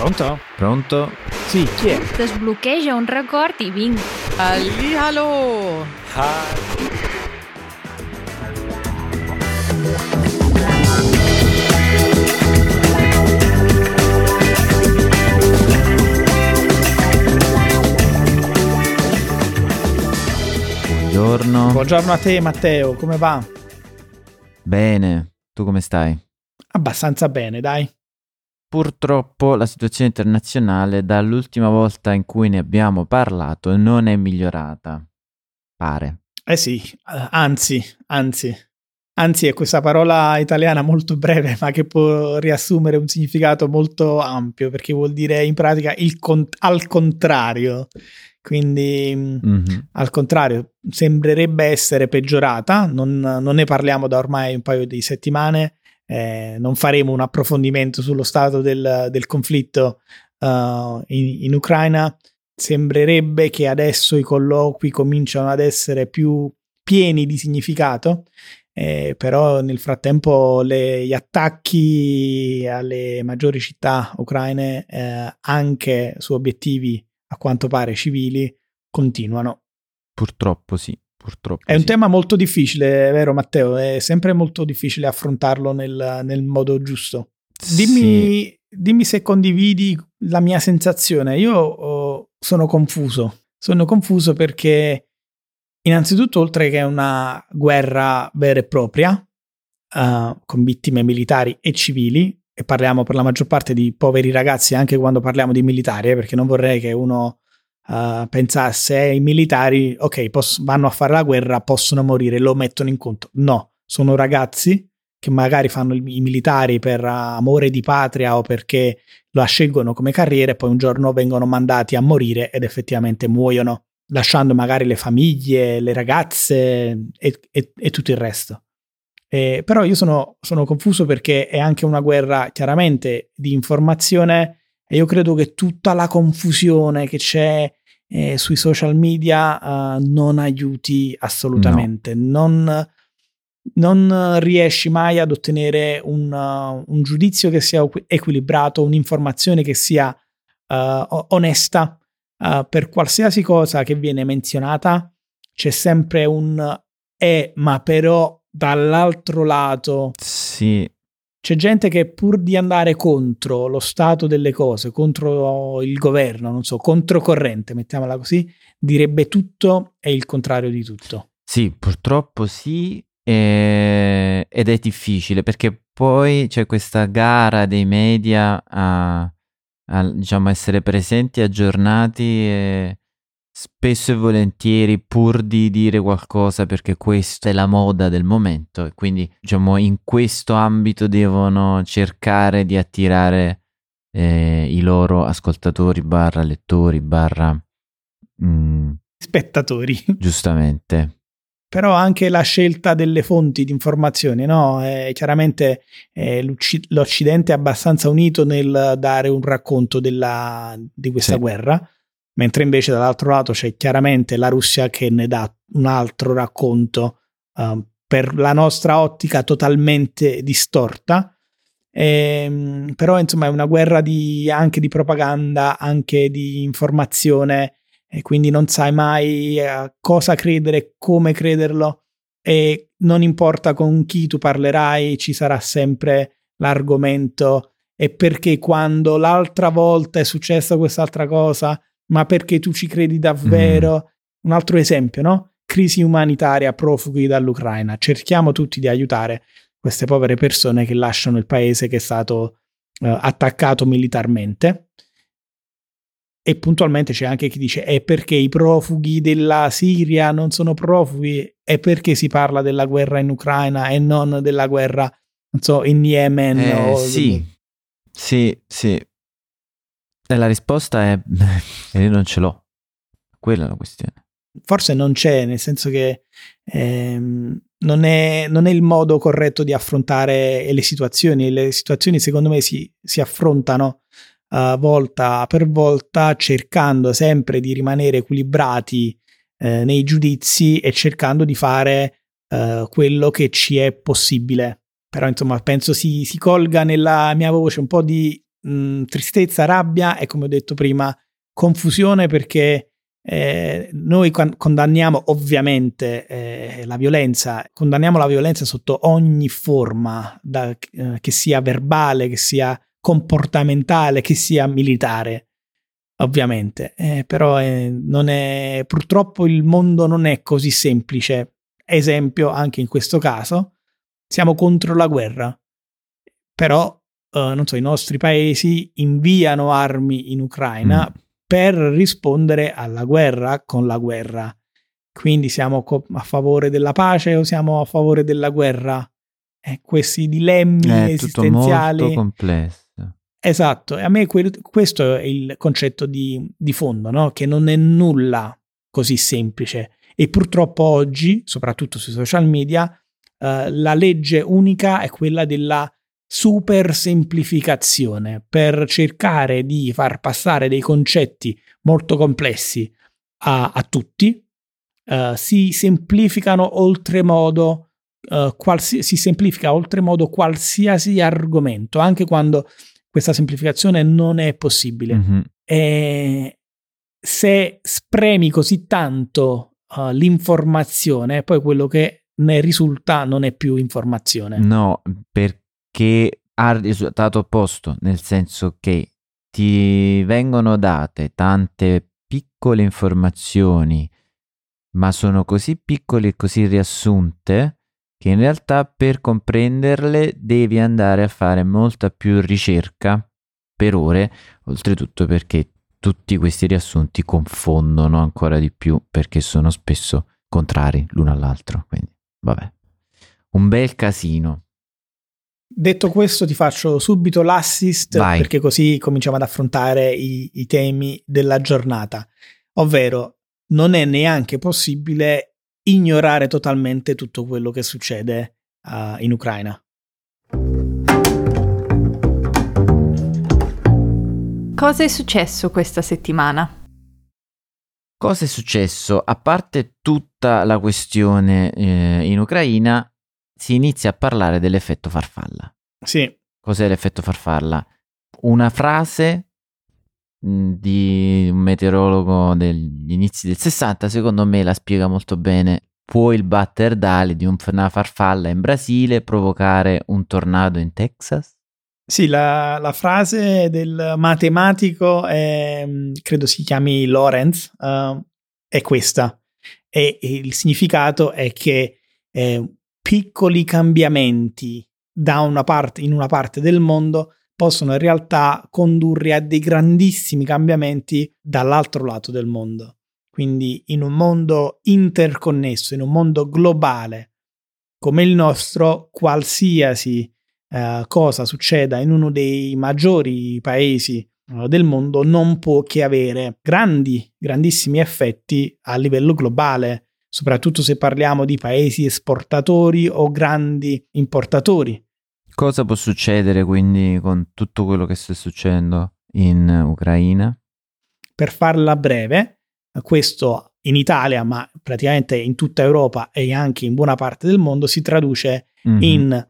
Pronto? Pronto? Sì, chi è? Desbloqueja un record i vinc. Hallihallo! Buongiorno. Buongiorno a te Matteo, come va? Bene, tu come stai? Abbastanza bene, dai. Purtroppo la situazione internazionale dall'ultima volta in cui ne abbiamo parlato non è migliorata. Pare. Eh sì, eh, anzi, anzi. Anzi, è questa parola italiana molto breve, ma che può riassumere un significato molto ampio, perché vuol dire in pratica il con- al contrario. Quindi, Mhm. al contrario, sembrerebbe essere peggiorata. Non, non ne parliamo da ormai un paio di settimane. Eh, non faremo un approfondimento sullo stato del, del conflitto eh, in, in Ucraina. Sembrerebbe che adesso i colloqui cominciano ad essere più pieni di significato. Eh, però nel frattempo le- gli attacchi alle maggiori città ucraine, eh, anche su obiettivi a quanto pare civili, continuano. Purtroppo sì, purtroppo È un sì. tema molto difficile, vero Matteo? È sempre molto difficile affrontarlo nel, nel modo giusto. Dimmi, dimmi se condividi la mia sensazione. Io oh, sono confuso. Sono confuso perché, innanzitutto, oltre che una guerra vera e propria, eh, con vittime militari e civili, e parliamo per la maggior parte di poveri ragazzi anche quando parliamo di militari, eh, perché non vorrei che uno eh, pensasse ai militari, ok, poss- vanno a fare la guerra, possono morire, lo mettono in conto. No, sono ragazzi che magari fanno i militari per amore di patria o perché la scelgono come carriera e poi un giorno vengono mandati a morire ed effettivamente muoiono, lasciando magari le famiglie, le ragazze e, e- e tutto il resto. Eh, però io sono, sono confuso perché è anche una guerra chiaramente di informazione e io credo che tutta la confusione che c'è eh, sui social media eh, non aiuti assolutamente. Non, non riesci mai ad ottenere un, uh, un giudizio che sia equi- equilibrato, un'informazione che sia uh, onesta. Uh, per qualsiasi cosa che viene menzionata c'è sempre un è, ma però dall'altro lato Sì, c'è gente che pur di andare contro lo stato delle cose, contro il governo, non so, controcorrente, mettiamola così, direbbe tutto e il contrario di tutto. sì, purtroppo sì, e- ed è difficile perché poi c'è questa gara dei media a, a, diciamo, essere presenti, aggiornati e spesso e volentieri pur di dire qualcosa perché questa è la moda del momento e quindi diciamo in questo ambito devono cercare di attirare eh, i loro ascoltatori barra lettori barra mm, Spettatori. giustamente Però anche la scelta delle fonti di informazione, no? Eh, chiaramente eh, l'Occidente è abbastanza unito nel dare un racconto della- di questa Sì. guerra, mentre invece dall'altro lato c'è chiaramente la Russia che ne dà un altro racconto eh, per la nostra ottica totalmente distorta. Ehm, però insomma è una guerra di, anche di propaganda, anche di informazione e quindi non sai mai a cosa credere, come crederlo e non importa con chi tu parlerai, ci sarà sempre l'argomento e perché quando l'altra volta è successa quest'altra cosa, ma perché tu ci credi davvero? Un altro esempio, no? Crisi umanitaria, profughi dall'Ucraina. Cerchiamo tutti di aiutare queste povere persone che lasciano il paese che è stato eh, attaccato militarmente. E puntualmente c'è anche chi dice è perché i profughi della Siria non sono profughi, è perché si parla della guerra in Ucraina e non della guerra, non so, in Yemen. Eh, o- sì, sì, sì. E la risposta è io non ce l'ho. Quella è la questione. Forse non c'è, nel senso che ehm, non, è, non è il modo corretto di affrontare le situazioni. Le situazioni, secondo me, si, si affrontano eh, volta per volta cercando sempre di rimanere equilibrati eh, nei giudizi e cercando di fare eh, quello che ci è possibile. Però, insomma, penso si, si colga nella mia voce un po' di mh, tristezza, rabbia e come ho detto prima, confusione perché eh, noi condanniamo ovviamente eh, la violenza, condanniamo la violenza sotto ogni forma, da, eh, che sia verbale, che sia comportamentale, che sia militare, ovviamente. Eh, però eh, non è, purtroppo il mondo non è così semplice. Esempio, anche in questo caso, siamo contro la guerra, però Uh, non so, i nostri paesi inviano armi in Ucraina mm per rispondere alla guerra con la guerra. Quindi siamo a favore della pace o siamo a favore della guerra? Eh, questi dilemmi è esistenziali. Tutto molto complesso. Esatto, e a me que- questo è il concetto di, di fondo, no? che non è nulla così semplice. E purtroppo oggi, soprattutto sui social media, eh, la legge unica è quella della super semplificazione per cercare di far passare dei concetti molto complessi a, a tutti. Uh, si semplificano oltremodo, uh, qualsi- si semplifica oltremodo qualsiasi argomento, anche quando questa semplificazione non è possibile. Mm-hmm. E se spremi così tanto uh, l'informazione, poi quello che ne risulta non è più informazione. No, perché che ha il risultato opposto, nel senso che ti vengono date tante piccole informazioni, ma sono così piccole e così riassunte che in realtà per comprenderle devi andare a fare molta più ricerca per ore, oltretutto perché tutti questi riassunti confondono ancora di più perché sono spesso contrari l'uno all'altro. Quindi, vabbè, un bel casino. Detto questo, ti faccio subito l'assist Vai. perché così cominciamo ad affrontare i, i temi della giornata. Ovvero, non è neanche possibile ignorare totalmente tutto quello che succede uh, in Ucraina. Cosa è successo questa settimana? Cosa è successo? A parte tutta la questione eh, in Ucraina, si inizia a parlare dell'effetto farfalla. Sì. Cos'è l'effetto farfalla? Una frase mm, di un meteorologo degli inizi del 60, secondo me la spiega molto bene. Può il batter d'ali di una farfalla in Brasile provocare un tornado in Texas? Sì, la, la frase del matematico, è, mm, credo si chiami Lorenz, uh, è questa. E, e, il significato è che eh, piccoli cambiamenti da una parte, in una parte del mondo possono in realtà condurre a dei grandissimi cambiamenti dall'altro lato del mondo. Quindi in un mondo interconnesso, in un mondo globale come il nostro, qualsiasi eh, cosa succeda in uno dei maggiori paesi eh, del mondo non può che avere grandi, grandissimi effetti a livello globale soprattutto se parliamo di paesi esportatori o grandi importatori. Cosa può succedere quindi con tutto quello che sta succedendo in Ucraina? Per farla breve, questo in Italia, ma praticamente in tutta Europa e anche in buona parte del mondo, si traduce mm-hmm. in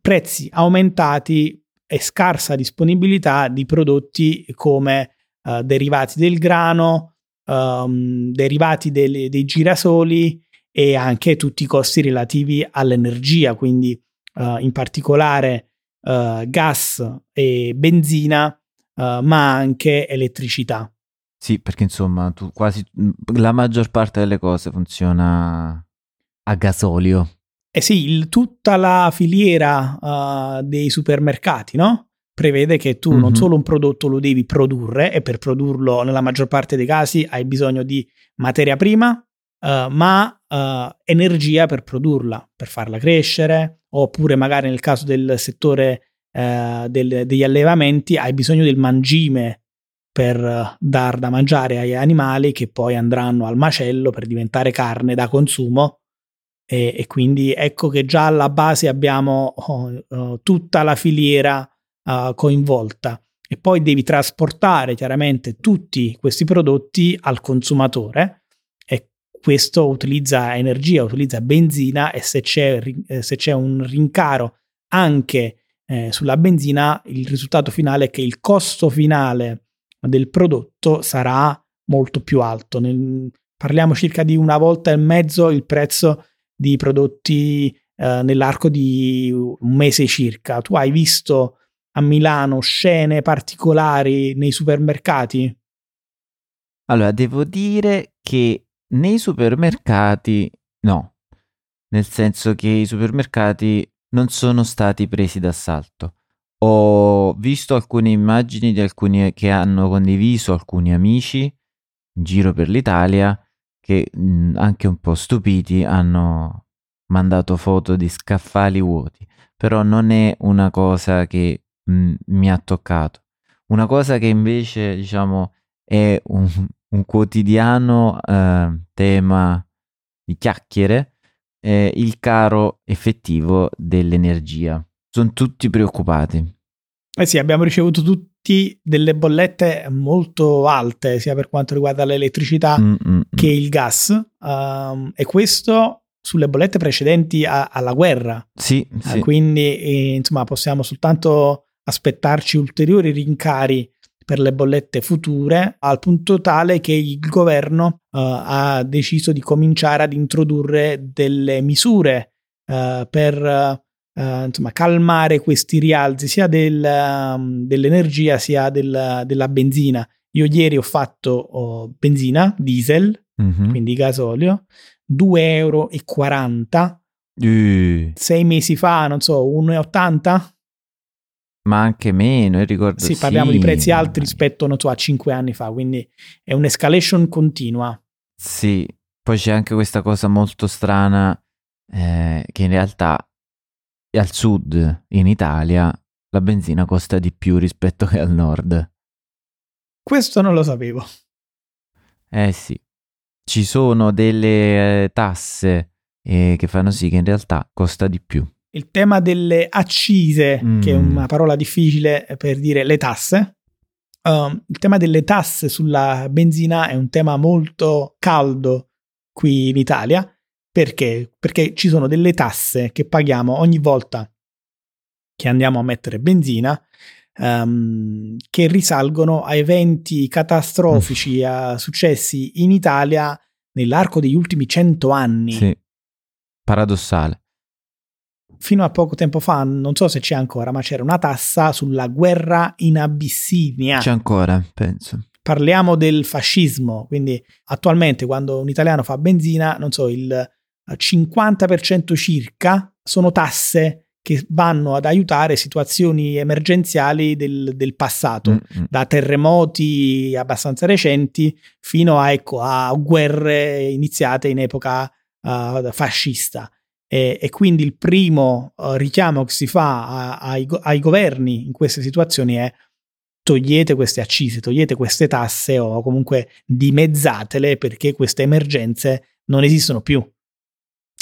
prezzi aumentati e scarsa disponibilità di prodotti come uh, derivati del grano, um, derivati dei, dei girasoli e anche tutti i costi relativi all'energia, quindi uh, in particolare uh, gas e benzina, uh, ma anche elettricità. Sì, perché insomma tu, quasi la maggior parte delle cose funziona a gasolio. Eh sì, il, tutta la filiera dei supermercati, no? Prevede che tu mm-hmm. non mhm. solo un prodotto lo devi produrre e per produrlo nella maggior parte dei casi hai bisogno di materia prima, uh, ma uh, energia per produrla, per farla crescere, oppure magari nel caso del settore uh, del, degli allevamenti hai bisogno del mangime per dar da mangiare agli animali che poi andranno al macello per diventare carne da consumo e, e quindi ecco che già alla base abbiamo oh, oh, tutta la filiera uh, coinvolta e poi devi trasportare chiaramente tutti questi prodotti al consumatore e questo utilizza energia, utilizza benzina e se c'è, eh, se c'è un rincaro anche eh, sulla benzina, il risultato finale è che il costo finale del prodotto sarà molto più alto. Nel, parliamo circa di una volta e mezzo il prezzo di prodotti eh, nell'arco di un mese circa. Tu hai visto a Milano scene particolari nei supermercati? Allora, devo dire che nei supermercati no, nel senso che i supermercati non sono stati presi d'assalto. Ho visto alcune immagini di alcuni che hanno condiviso alcuni amici in giro per l'Italia che anche un po' stupiti hanno mandato foto di scaffali vuoti, però non è una cosa che mh, mi ha toccato. Una cosa che invece, diciamo, è un, un quotidiano eh, tema di chiacchiere è il caro effettivo dell'energia. Sono tutti preoccupati. Eh sì, abbiamo ricevuto tutti delle bollette molto alte, sia per quanto riguarda l'elettricità Mm-mm. che il gas, um, e questo sulle bollette precedenti a, alla guerra. Sì, sì. Uh, quindi, eh, insomma, possiamo soltanto aspettarci ulteriori rincari per le bollette future, al punto tale che il governo uh, ha deciso di cominciare ad introdurre delle misure uh, per uh, insomma, calmare questi rialzi sia del, um, dell'energia sia del, della benzina. Io ieri ho fatto oh, benzina, diesel, mm-hmm. quindi gasolio, 2,40 euro. Uh. Sei mesi fa, non so, 1,80 ma anche meno, ricordo. Sì, parliamo sì, di prezzi alti rispetto, non so, a cinque anni fa, quindi è un'escalation continua. Sì, poi c'è anche questa cosa molto strana eh, che in realtà al sud, in Italia, la benzina costa di più rispetto che al nord. Questo non lo sapevo. Eh sì, ci sono delle eh, tasse eh, che fanno sì che in realtà costa di più il tema delle accise, mm. che è una parola difficile per dire le tasse. Um, il tema delle tasse sulla benzina è un tema molto caldo qui in Italia. Perché? Perché ci sono delle tasse che paghiamo ogni volta che andiamo a mettere benzina um, che risalgono a eventi catastrofici, a successi in Italia nell'arco degli ultimi cento anni. Sì, paradossale fino a poco tempo fa, non so se c'è ancora, ma c'era una tassa sulla guerra in Abissinia. C'è ancora, penso. Parliamo del fascismo, quindi attualmente quando un italiano fa benzina, non so, il 50% circa sono tasse che vanno ad aiutare situazioni emergenziali del, del passato, mm-hmm. da terremoti abbastanza recenti fino a, ecco, a guerre iniziate in epoca uh, fascista. E, e, quindi il primo uh, richiamo che si fa a, ai, ai, governi in queste situazioni è togliete queste accise, togliete queste tasse o comunque dimezzatele perché queste emergenze non esistono più.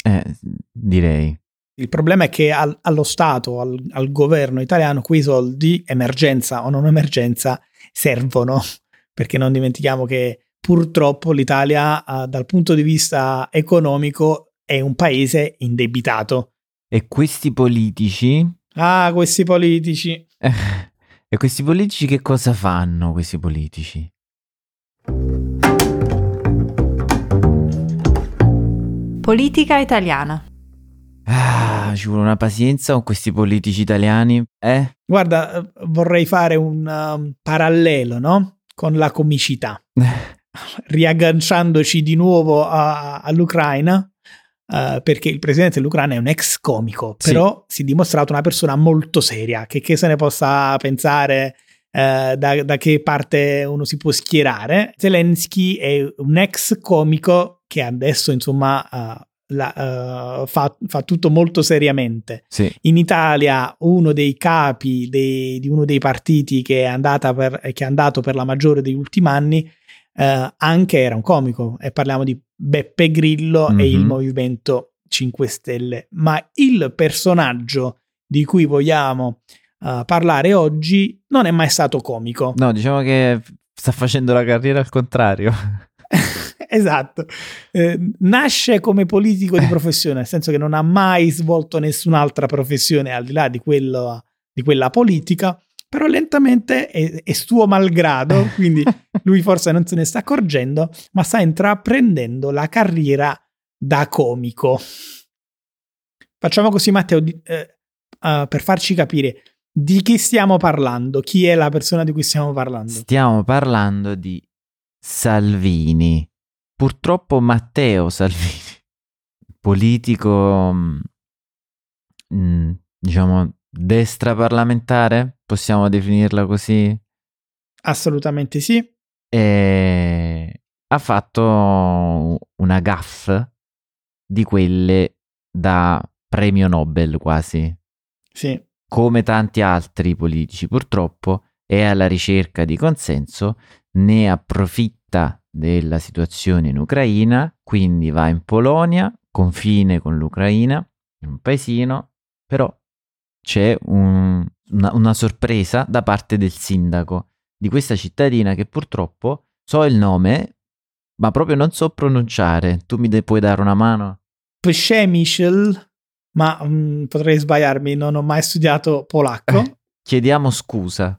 Eh, direi. Il problema è che al, allo Stato, al, al governo italiano, quei soldi, emergenza o non emergenza, servono, perché non dimentichiamo che purtroppo l'Italia, uh, dal punto di vista economico, è un paese indebitato. E questi politici? Ah, questi politici. e questi politici che cosa fanno, questi politici? Politica italiana. Ah, ci vuole una pazienza con questi politici italiani, eh? Guarda, vorrei fare un um, parallelo, no? Con la comicità. Riagganciandoci di nuovo a, all'Ucraina, Uh, perché il presidente dell'Ucraina è un ex comico, però sì. si è dimostrato una persona molto seria, che, che se ne possa pensare uh, da, da, che parte uno si può schierare. Zelensky è un ex comico che adesso insomma uh, la, fa, fa, tutto molto seriamente. Sì. In Italia uno dei capi dei, di uno dei partiti che è, per, che è andato per la maggiore degli ultimi anni eh, anche era un comico e parliamo di Beppe Grillo mm-hmm. e il mhm. Movimento 5 Stelle, ma il personaggio di cui vogliamo uh, parlare oggi non è mai stato comico. No, diciamo che sta facendo la carriera al contrario. esatto, eh, nasce come politico di professione, nel senso che non ha mai svolto nessun'altra professione al di là di quello di quella politica, però lentamente è, è suo malgrado, quindi lui forse non se ne sta accorgendo, ma sta intraprendendo la carriera da comico. Facciamo così, Matteo, di, eh, uh, per farci capire di chi stiamo parlando, chi è la persona di cui stiamo parlando. Stiamo parlando di Salvini. Purtroppo Matteo Salvini, politico, mh, mm, mm, diciamo, destra parlamentare, possiamo definirla così? Assolutamente sì. E ha fatto una gaff di quelle da premio Nobel quasi. Sì. Come tanti altri politici, purtroppo, è alla ricerca di consenso, ne approfitta della situazione in Ucraina, quindi va in Polonia, confine con l'Ucraina, in un paesino, però c'è un, una, una sorpresa da parte del sindaco di questa cittadina che purtroppo so il nome, ma proprio non so pronunciare. Tu mi de- puoi dare una mano? Przemysl, ma um, potrei sbagliarmi, non ho mai studiato polacco. Eh, chiediamo scusa.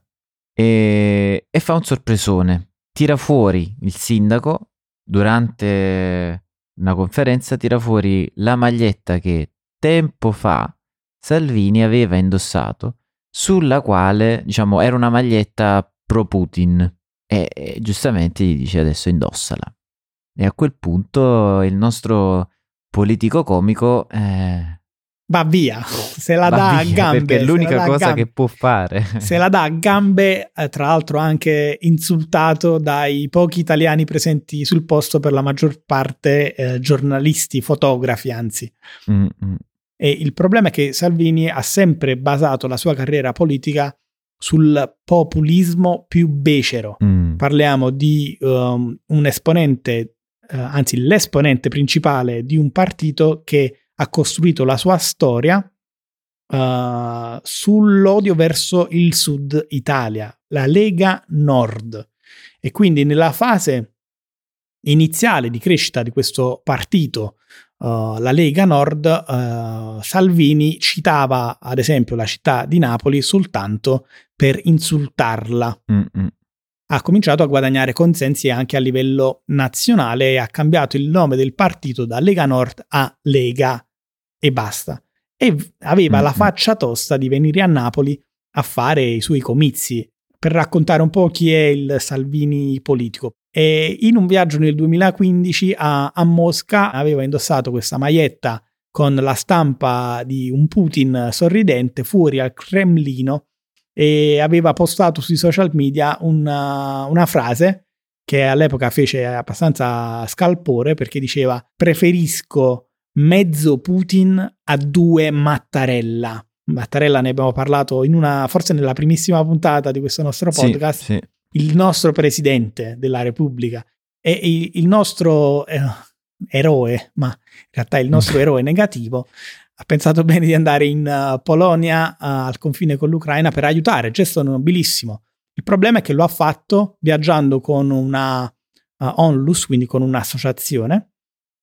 E, e fa un sorpresone. Tira fuori il sindaco durante una conferenza, tira fuori la maglietta che tempo fa Salvini aveva indossato, sulla quale, diciamo, era una maglietta pro Putin. E, e giustamente gli dice adesso indossala. E a quel punto il nostro politico comico eh, va via, se la dà a gambe. Perché è l'unica cosa che può fare. Se la dà a gambe, eh, tra l'altro anche insultato dai pochi italiani presenti sul posto, per la maggior parte eh, giornalisti, fotografi anzi. Mm-hmm. E il problema è che Salvini ha sempre basato la sua carriera politica sul populismo più becero. Mm. Parliamo di um, un esponente, uh, anzi l'esponente principale di un partito che ha costruito la sua storia uh, sull'odio verso il sud Italia, la Lega Nord. E quindi nella fase iniziale di crescita di questo partito, uh, la Lega Nord, uh, Salvini citava ad esempio la città di Napoli soltanto per insultarla. Mm-mm. Ha cominciato a guadagnare consensi anche a livello nazionale e ha cambiato il nome del partito da Lega Nord a Lega e basta. E aveva mm-hmm. la faccia tosta di venire a Napoli a fare i suoi comizi per raccontare un po' chi è il Salvini politico. E in un viaggio nel 2015 a, a Mosca aveva indossato questa maglietta con la stampa di un Putin sorridente fuori al Cremlino e aveva postato sui social media una, una frase che all'epoca fece abbastanza scalpore perché diceva preferisco mezzo Putin a due Mattarella. Mattarella ne abbiamo parlato in una, forse nella primissima puntata di questo nostro podcast. Sì, sì. Il nostro presidente della Repubblica e il, nostro eh, eroe, ma in realtà il nostro eroe negativo, ha pensato bene di andare in uh, Polonia uh, al confine con l'Ucraina per aiutare, gesto nobilissimo. Il problema è che lo ha fatto viaggiando con una uh, onlus, quindi con un'associazione,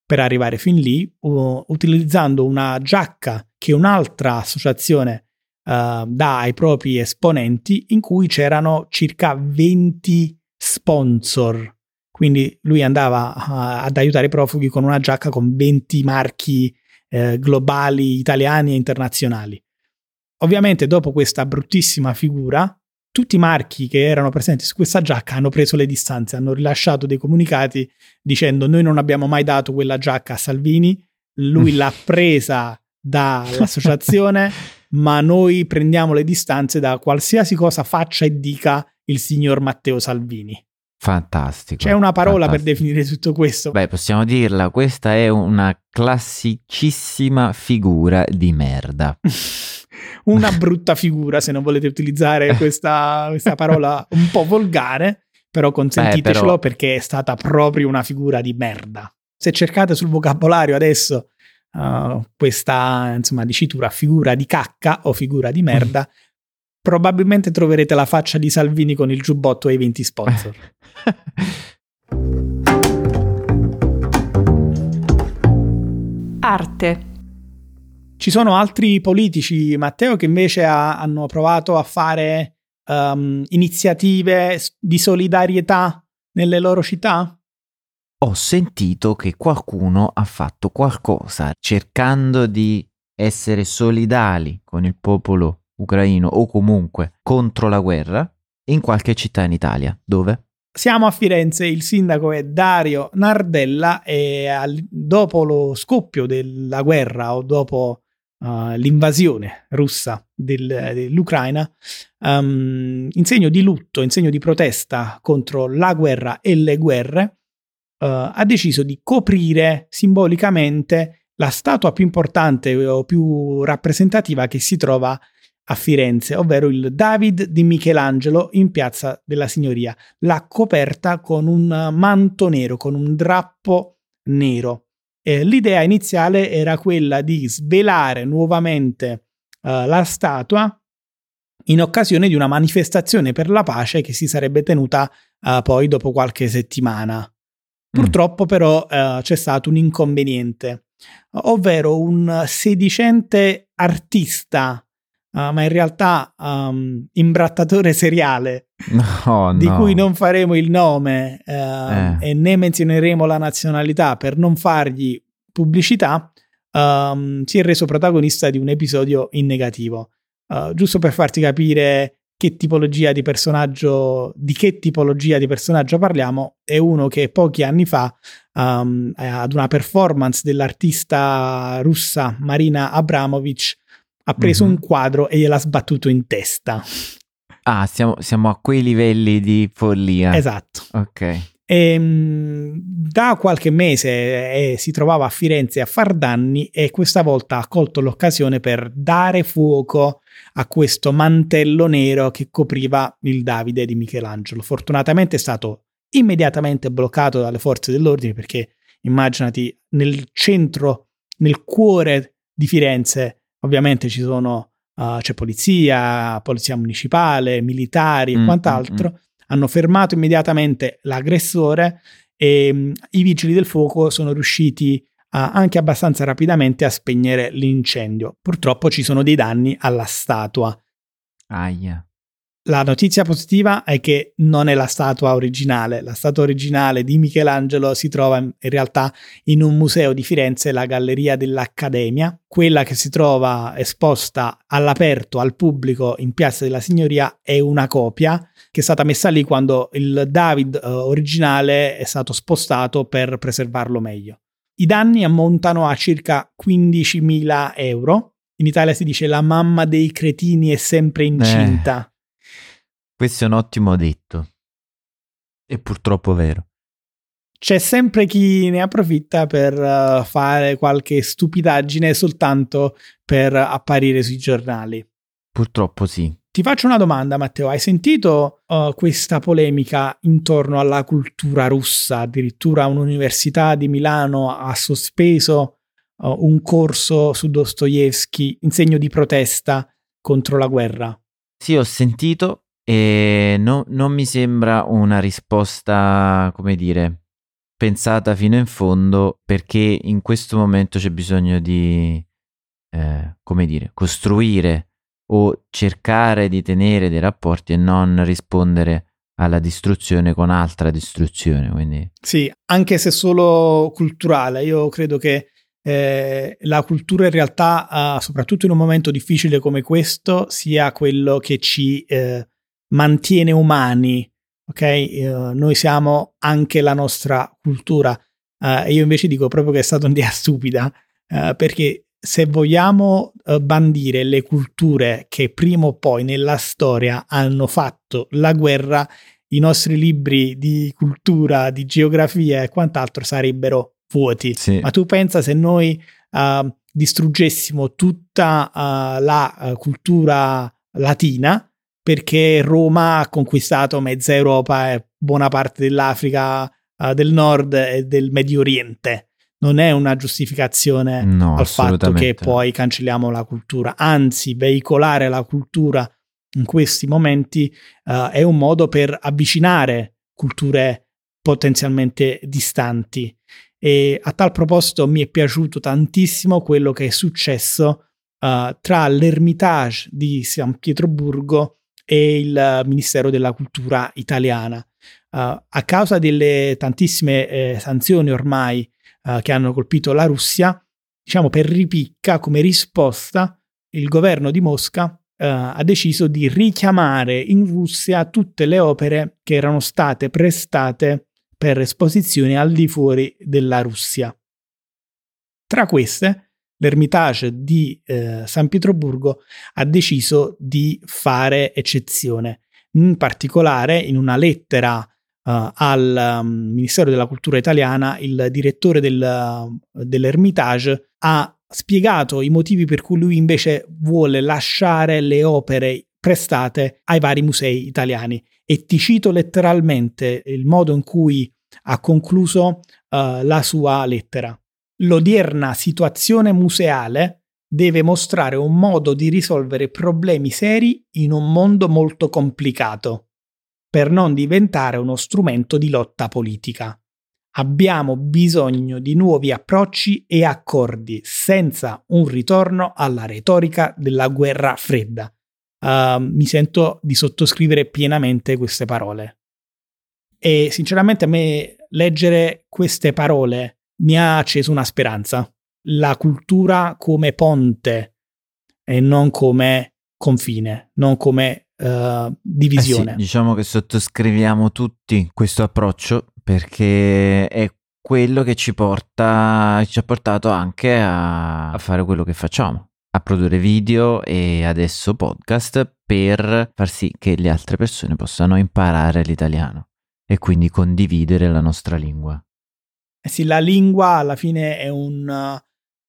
per arrivare fin lì, uh, utilizzando una giacca che un'altra associazione uh, dà ai propri esponenti, in cui c'erano circa 20 sponsor. Quindi lui andava uh, ad aiutare i profughi con una giacca con 20 marchi eh, globali, italiani e internazionali. Ovviamente dopo questa bruttissima figura, tutti i marchi che erano presenti su questa giacca hanno preso le distanze, hanno rilasciato dei comunicati dicendo noi non abbiamo mai dato quella giacca a Salvini, lui l'ha presa dall'associazione, ma noi prendiamo le distanze da qualsiasi cosa faccia e dica il signor Matteo Salvini. Fantastico. C'è una parola fantastico. per definire tutto questo. Beh, possiamo dirla, questa è una classicissima figura di merda. una brutta figura, se non volete utilizzare questa, questa parola un po' volgare, però consentitecelo Beh, però... perché è stata proprio una figura di merda. Se cercate sul vocabolario adesso uh, questa insomma, dicitura figura di cacca o figura di merda, probabilmente troverete la faccia di Salvini con il giubbotto e i 20 sponsor. Arte Ci sono altri politici, Matteo, che invece ha, hanno provato a fare um, iniziative di solidarietà nelle loro città? Ho sentito che qualcuno ha fatto qualcosa cercando di essere solidali con il popolo ucraino o comunque contro la guerra in qualche città in Italia. Dove? Siamo a Firenze, il sindaco è Dario Nardella e al, dopo lo scoppio della guerra o dopo uh, l'invasione russa del, dell'Ucraina, um, in segno di lutto, in segno di protesta contro la guerra e le guerre, ha deciso di coprire simbolicamente la statua più importante o più rappresentativa che si trova a Firenze, ovvero il David di Michelangelo in Piazza della Signoria. L'ha coperta con un manto nero, con un drappo nero. Eh, l'idea iniziale era quella di svelare nuovamente uh, la statua in occasione di una manifestazione per la pace che si sarebbe tenuta uh, poi dopo qualche settimana. Mm. Purtroppo però uh, c'è stato un inconveniente, ovvero un sedicente artista Uh, ma in realtà um, imbrattatore seriale oh, di no. cui non faremo il nome uh, eh. e né menzioneremo la nazionalità per non fargli pubblicità, um, si è reso protagonista di un episodio in negativo. Uh, giusto per farti capire che tipologia di personaggio, di che tipologia di personaggio parliamo, è uno che pochi anni fa, um, ad una performance dell'artista russa Marina Abramovic, ha preso mm-hmm. un quadro e gliel'ha sbattuto in testa. Ah, siamo, siamo a quei livelli di follia. Esatto. Ok. E, ehm, da qualche mese eh, si trovava a Firenze a far danni e questa volta ha colto l'occasione per dare fuoco a questo mantello nero che copriva il Davide di Michelangelo. Fortunatamente è stato immediatamente bloccato dalle forze dell'ordine perché immaginati nel centro, nel cuore di Firenze Ovviamente ci sono, uh, c'è polizia, polizia municipale, militari e mm, quant'altro. Mm, mm. Hanno fermato immediatamente l'aggressore e um, i vigili del fuoco sono riusciti uh, anche abbastanza rapidamente a spegnere l'incendio. Purtroppo ci sono dei danni alla statua. Aia. La notizia positiva è che non è la statua originale. La statua originale di Michelangelo si trova in realtà in un museo di Firenze, la Galleria dell'Accademia. Quella che si trova esposta all'aperto al pubblico in Piazza della Signoria è una copia che è stata messa lì quando il David eh, originale è stato spostato per preservarlo meglio. I danni ammontano a circa 15.000 euro. In Italia si dice la mamma dei cretini è sempre incinta. Eh. Questo è un ottimo detto. E purtroppo vero. C'è sempre chi ne approfitta per uh, fare qualche stupidaggine soltanto per apparire sui giornali. Purtroppo sì. Ti faccio una domanda, Matteo. Hai sentito uh, questa polemica intorno alla cultura russa? Addirittura un'università di Milano ha sospeso uh, un corso su Dostoevsky in segno di protesta contro la guerra. Sì, ho sentito e no, non mi sembra una risposta, come dire, pensata fino in fondo perché in questo momento c'è bisogno di, eh, come dire, costruire o cercare di tenere dei rapporti e non rispondere alla distruzione con altra distruzione. Quindi... Sì, anche se solo culturale, io credo che eh, la cultura in realtà, uh, soprattutto in un momento difficile come questo, sia quello che ci eh, mantiene umani, ok? Uh, noi siamo anche la nostra cultura. Uh, io invece dico proprio che è stata un'idea stupida, uh, perché se vogliamo bandire le culture che prima o poi nella storia hanno fatto la guerra, i nostri libri di cultura, di geografia e quant'altro sarebbero vuoti. Sì. Ma tu pensa se noi distruggessimo tutta la cultura latina, perché Roma ha conquistato mezza Europa e buona parte dell'Africa uh, del Nord e del Medio Oriente. Non è una giustificazione no, al fatto che poi cancelliamo la cultura, anzi veicolare la cultura in questi momenti uh, è un modo per avvicinare culture potenzialmente distanti. E a tal proposito mi è piaciuto tantissimo quello che è successo uh, tra l'Ermitage di San Pietroburgo e il Ministero della Cultura italiana. Uh, a causa delle tantissime eh, sanzioni ormai uh, che hanno colpito la Russia, diciamo per ripicca, come risposta, il governo di Mosca uh, ha deciso di richiamare in Russia tutte le opere che erano state prestate per esposizioni al di fuori della Russia. Tra queste, l'Ermitage di eh, San Pietroburgo ha deciso di fare eccezione. In particolare, in una lettera uh, al um, Ministero della Cultura italiana, il direttore del, uh, dell'Ermitage ha spiegato i motivi per cui lui invece vuole lasciare le opere prestate ai vari musei italiani. E ti cito letteralmente il modo in cui ha concluso uh, la sua lettera. L'odierna situazione museale deve mostrare un modo di risolvere problemi seri in un mondo molto complicato, per non diventare uno strumento di lotta politica. Abbiamo bisogno di nuovi approcci e accordi senza un ritorno alla retorica della guerra fredda. Uh, mi sento di sottoscrivere pienamente queste parole. E sinceramente a me leggere queste parole mi ha acceso una speranza. La cultura come ponte e non come confine, non come uh, divisione. Eh sì, diciamo che sottoscriviamo tutti questo approccio perché è quello che ci porta, ci ha portato anche a, a fare quello che facciamo, a produrre video e adesso podcast per far sì che le altre persone possano imparare l'italiano e quindi condividere la nostra lingua. Eh sì, la lingua alla fine è, un,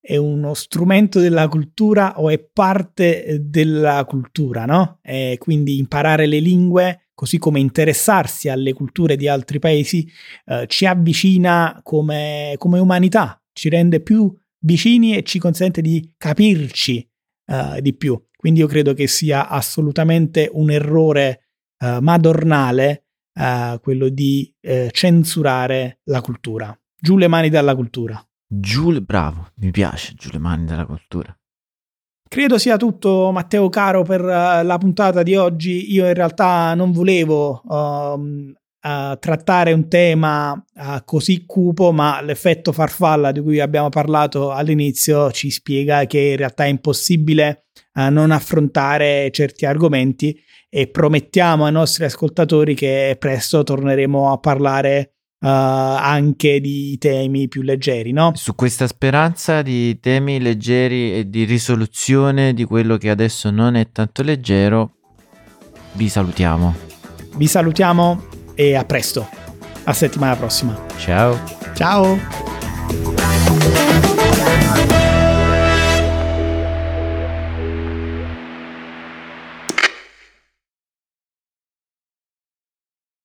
è uno strumento della cultura o è parte della cultura, no? E quindi imparare le lingue, così come interessarsi alle culture di altri paesi, eh, ci avvicina come, come, umanità, ci rende più vicini e ci consente di capirci eh, di più. Quindi io credo che sia assolutamente un errore eh, madornale eh, quello di eh, censurare la cultura. Giù le mani dalla cultura. Giù, bravo, mi piace, giù le mani dalla cultura. Credo sia tutto, Matteo caro, per uh, la puntata di oggi. Io in realtà non volevo um, uh, trattare un tema uh, così cupo, ma l'effetto farfalla di cui abbiamo parlato all'inizio ci spiega che in realtà è impossibile non affrontare certi argomenti e promettiamo ai nostri ascoltatori che presto torneremo a parlare anche di temi più leggeri, no? Su questa speranza di temi leggeri e di risoluzione di quello che adesso non è tanto leggero, vi salutiamo. Vi salutiamo e a presto. A settimana prossima. Ciao. Ciao.